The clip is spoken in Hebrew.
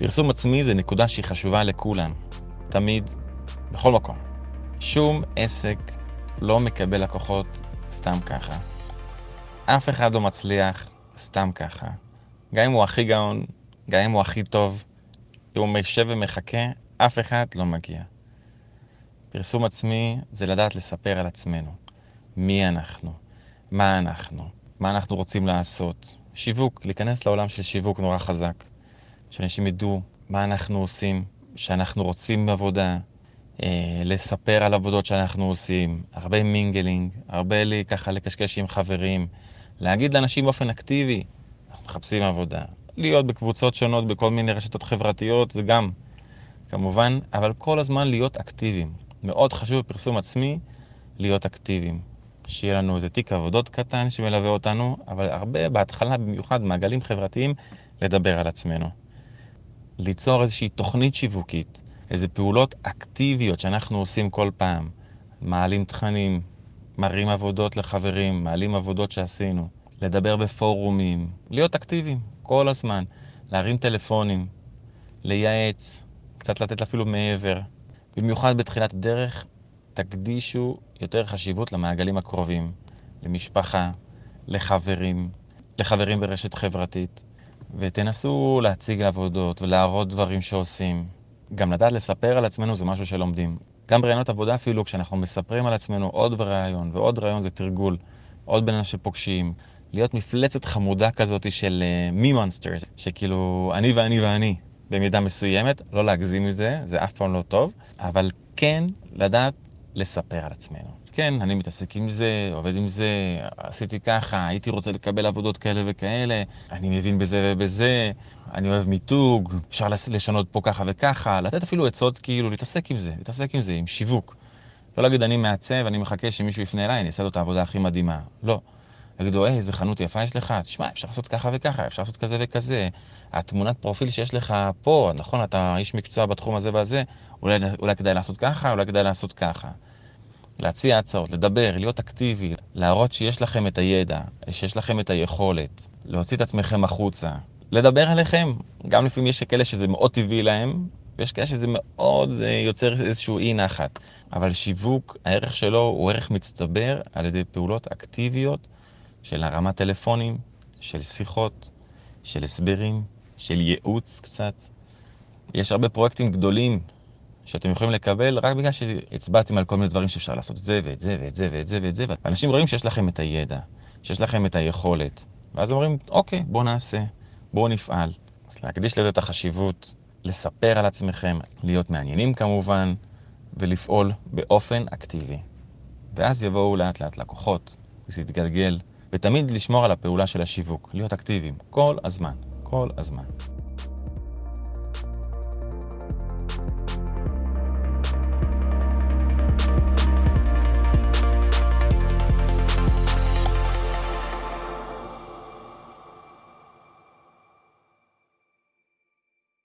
פרסום עצמי זה נקודה שהיא חשובה לכולם, תמיד, בכל מקום. שום עסק לא מקבל לקוחות סתם ככה. אף אחד לא מצליח סתם ככה. גם אם הוא הכי גאון, גם אם הוא הכי טוב, אם הוא יושב ומחכה, אף אחד לא מגיע. פרסום עצמי זה לדעת לספר על עצמנו. מי אנחנו? מה אנחנו? מה אנחנו רוצים לעשות? שיווק, להיכנס לעולם של שיווק נורא חזק. שאנשים ידעו מה אנחנו עושים, שאנחנו רוצים עבודה, אה, לספר על עבודות שאנחנו עושים, הרבה mingling, הרבה לי ככה לקשקש עם חברים, להגיד לאנשים באופן אקטיבי, אנחנו מחפשים עבודה. להיות בקבוצות שונות בכל מיני רשתות חברתיות, זה גם, כמובן, אבל כל הזמן להיות אקטיביים. מאוד חשוב בפרסום עצמי להיות אקטיביים. שיהיה לנו איזה תיק עבודות קטן שמלווה אותנו, אבל הרבה, בהתחלה במיוחד, מעגלים חברתיים, לדבר על עצמנו. ליצור איזושהי תוכנית שיווקית, איזה פעולות אקטיביות שאנחנו עושים כל פעם. מעלים תכנים, מראים עבודות לחברים, מעלים עבודות שעשינו. לדבר בפורומים, להיות אקטיביים כל הזמן, להרים טלפונים, לייעץ, קצת לתת אפילו מעבר. במיוחד בתחילת הדרך, תקדישו יותר חשיבות למעגלים הקרובים, למשפחה, לחברים, לחברים ברשת חברתית, ותנסו להציג לעבודות ולהראות דברים שעושים. גם לדעת לספר על עצמנו זה משהו שלומדים. גם בראיונות עבודה אפילו, כשאנחנו מספרים על עצמנו עוד ראיון ועוד ראיון זה תרגול, עוד בן אדם שפוגשים. להיות מפלצת חמודה כזאת של מי uh, מונסטרס, שכאילו אני ואני ואני במידה מסוימת, לא להגזים עם זה, זה אף פעם לא טוב, אבל כן לדעת לספר על עצמנו. כן, אני מתעסק עם זה, עובד עם זה, עשיתי ככה, הייתי רוצה לקבל עבודות כאלה וכאלה, אני מבין בזה ובזה, אני אוהב מיתוג, אפשר לשנות פה ככה וככה, לתת אפילו עצות, כאילו, להתעסק עם זה, להתעסק עם זה, עם שיווק. לא להגיד, אני מעצב, אני מחכה שמישהו יפנה אליי, אני אעשה לו את העבודה הכי מדהימה. לא. יגידו, היי, איזה חנות יפה יש לך? תשמע, אפשר לעשות ככה וככה, אפשר לעשות כזה וכזה. התמונת פרופיל שיש לך פה, נכון, אתה איש מקצוע בתחום הזה והזה, אולי, אולי כדאי לעשות ככה, אולי כדאי לעשות ככה. להציע הצעות, לדבר, להיות אקטיבי, להראות שיש לכם את הידע, שיש לכם את היכולת, להוציא את עצמכם החוצה, לדבר עליכם. גם לפעמים יש כאלה שזה מאוד טבעי להם, ויש כאלה שזה מאוד אה, יוצר איזשהו אי נחת. אבל שיווק, הערך שלו הוא ערך מצטבר על ידי פעולות אקטיביות של הרמת טלפונים, של שיחות, של הסברים, של ייעוץ קצת. יש הרבה פרויקטים גדולים שאתם יכולים לקבל רק בגלל שהצבעתם על כל מיני דברים שאפשר לעשות את זה ואת זה ואת זה ואת זה ואת זה. ואנשים רואים שיש לכם את הידע, שיש לכם את היכולת. ואז אומרים, אוקיי, בואו נעשה, בואו נפעל. אז להקדיש לזה את החשיבות, לספר על עצמכם, להיות מעניינים כמובן, ולפעול באופן אקטיבי. ואז יבואו לאט לאט לקוחות, וזה יתגלגל, ותמיד לשמור על הפעולה של השיווק, להיות אקטיביים, כל הזמן, כל הזמן.